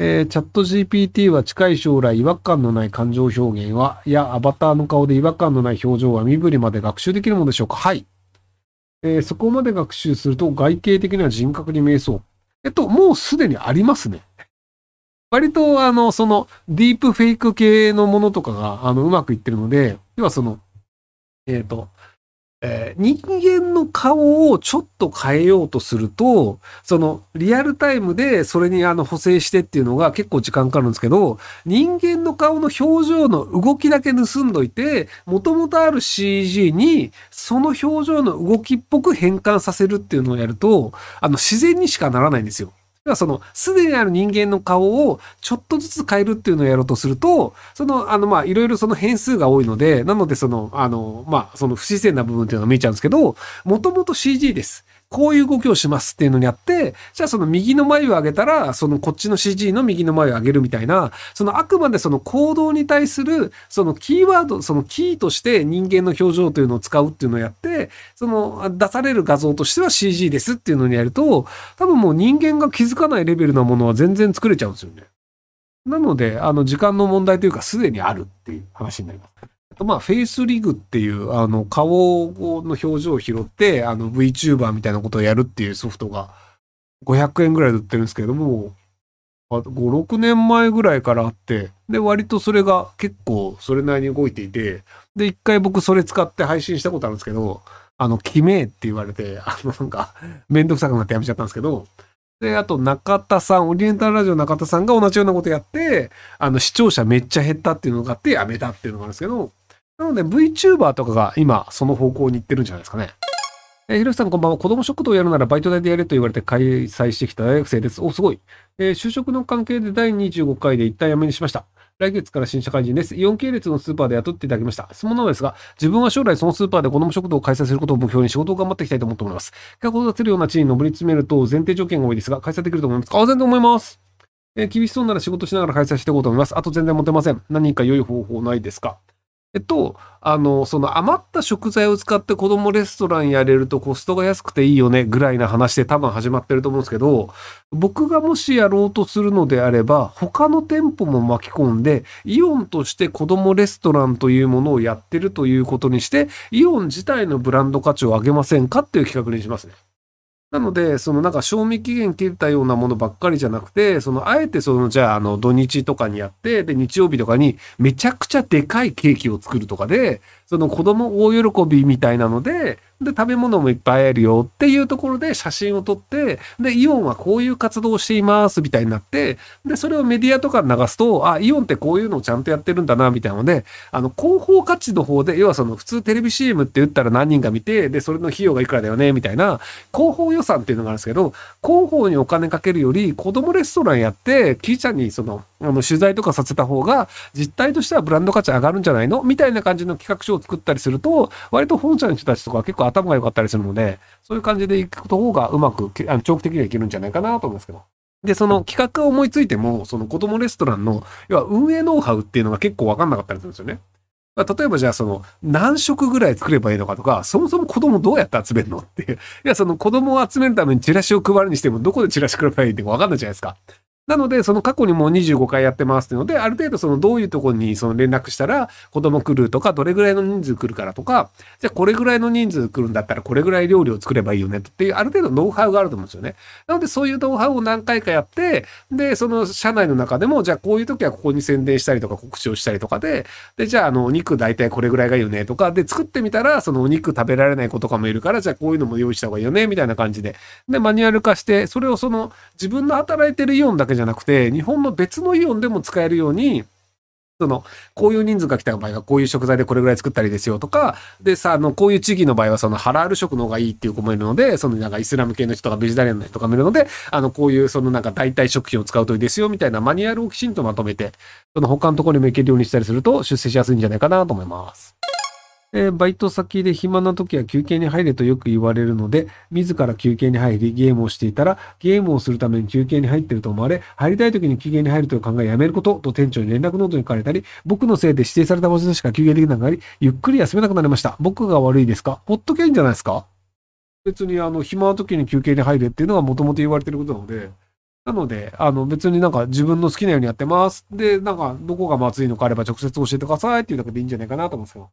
えー、チャット GPT は近い将来違和感のない感情表現は、やアバターの顔で違和感のない表情は身振りまで学習できるものでしょうか？はい。えー、そこまで学習すると外形的には人格に見えそう。えっと、もうすでにありますね。割と、あの、その、ディープフェイク系のものとかが、あの、うまくいってるので、要はその、えっ、ー、と、えー、人間の顔をちょっと変えようとすると、そのリアルタイムでそれにあの補正してっていうのが結構時間かかるんですけど、人間の顔の表情の動きだけ盗んどいて、もともとある CG にその表情の動きっぽく変換させるっていうのをやると、あの自然にしかならないんですよ。はその、すでにある人間の顔をちょっとずつ変えるっていうのをやろうとすると、その、あの、ま、いろいろその変数が多いので、なのでその、あの、まあ、その不自然な部分っていうのが見えちゃうんですけど、もともと CG です。こういう動きをしますっていうのにあって、じゃあその右の眉を上げたら、そのこっちの CG の右の眉を上げるみたいな、そのあくまでその行動に対する、そのキーワード、そのキーとして人間の表情というのを使うっていうのをやって、その出される画像としては CG ですっていうのにやると、多分もう人間が気づかないレベルなものは全然作れちゃうんですよね。なので、あの時間の問題というかすでにあるっていう話になります。まあ、フェイスリグっていう、あの、顔の表情を拾って、あの、VTuber みたいなことをやるっていうソフトが、500円ぐらいで売ってるんですけども、5、6年前ぐらいからあって、で、割とそれが結構それなりに動いていて、で、一回僕それ使って配信したことあるんですけど、あの、決めって言われて、あの、なんか、めんどくさくなってやめちゃったんですけど、で、あと中田さん、オリエンタルラジオ中田さんが同じようなことやって、あの、視聴者めっちゃ減ったっていうのがあってやめたっていうのがあるんですけど、なので VTuber とかが今その方向に行ってるんじゃないですかね。えー、ひろしさんこんばんは。子供食堂をやるならバイト代でやれと言われて開催してきた大学生です。お、すごい。えー、就職の関係で第25回で一旦辞めにしました。来月から新社会人です。イオン系列のスーパーで雇っていただきました。質問なのですが、自分は将来そのスーパーで子供食堂を開催することを目標に仕事を頑張っていきたいと思っております。企画を立てるような地位に上り詰めると前提条件が多いですが、開催できると思いますか？あ、全然思います。えー、厳しそうなら仕事しながら開催していこうと思います。あと全然持てません。何か良い方法ないですか？と、あの、その余った食材を使って子供レストランやれるとコストが安くていいよねぐらいな話で多分始まってると思うんですけど、僕がもしやろうとするのであれば、他の店舗も巻き込んで、イオンとして子供レストランというものをやってるということにして、イオン自体のブランド価値を上げませんかっていう企画にしますね。なので、そのなんか賞味期限切れたようなものばっかりじゃなくて、そのあえてそのじゃああの土日とかにやって、で日曜日とかにめちゃくちゃでかいケーキを作るとかで、その子供大喜びみたいなので、で、食べ物もいっぱいあるよっていうところで写真を撮って、で、イオンはこういう活動をしていますみたいになって、で、それをメディアとかに流すと、あ、イオンってこういうのをちゃんとやってるんだな、みたいなので、あの、広報価値の方で、要はその普通テレビ CM って言ったら何人か見て、で、それの費用がいくらだよね、みたいな、広報予算っていうのがあるんですけど、広報にお金かけるより、子供レストランやって、キーちゃんにその、あの、取材とかさせた方が、実態としてはブランド価値上がるんじゃないのみたいな感じの企画書を作ったりすると、割と本社の人たちとか結構頭が良かったりするので、そういう感じでいく方がうまく、あの長期的にはいけるんじゃないかなと思うんですけど。で、その企画を思いついても、その子供レストランの、要は運営ノウハウっていうのが結構わかんなかったりするんですよね。例えばじゃあその何食ぐらい作ればいいのかとか、そもそも子供どうやって集めるのっていう。いや、その子供を集めるためにチラシを配るにしても、どこでチラシ配ればいいってわかんないじゃないですか。なので、その過去にもう25回やってますっていうので、ある程度そのどういうところにその連絡したら子供来るとか、どれぐらいの人数来るからとか、じゃあこれぐらいの人数来るんだったらこれぐらい料理を作ればいいよねっていう、ある程度ノウハウがあると思うんですよね。なのでそういうノウハウを何回かやって、で、その社内の中でも、じゃあこういう時はここに宣伝したりとか告知をしたりとかで、で、じゃああの、お肉大体これぐらいがいいよねとか、で、作ってみたら、そのお肉食べられない子とかもいるから、じゃあこういうのも用意した方がいいよね、みたいな感じで。で、マニュアル化して、それをその自分の働いてるイオンだけじゃなくて、日本の別のイオンでも使えるように、その、こういう人数が来た場合はこういう食材でこれぐらい作ったりですよとか、でさ、あの、こういう地域の場合はそのハラール食の方がいいっていう子もいるので、そのなんかイスラム系の人とかベジタリアンの人とかもいるので、あの、こういうそのなんか代替食品を使うといいですよみたいなマニュアルをきちんとまとめて、その他のところにも行けるようにしたりすると出世しやすいんじゃないかなと思います。えー、バイト先で暇な時は休憩に入れとよく言われるので、自ら休憩に入り、ゲームをしていたら、ゲームをするために休憩に入ってると思われ、入りたい時に休憩に入るという考えやめることと店長に連絡ノートに書かれたり、僕のせいで指定された場所でしか休憩できなくなり、ゆっくり休めなくなりました。僕が悪いですか？ほっとけんじゃないですか？別にあの、暇な時に休憩に入れっていうのがもともと言われてることなので、なので、あの別になんか自分の好きなようにやってます。で、なんかどこがまずいのかあれば直接教えてくださいっていうだけでいいんじゃないかなと思うんですよ。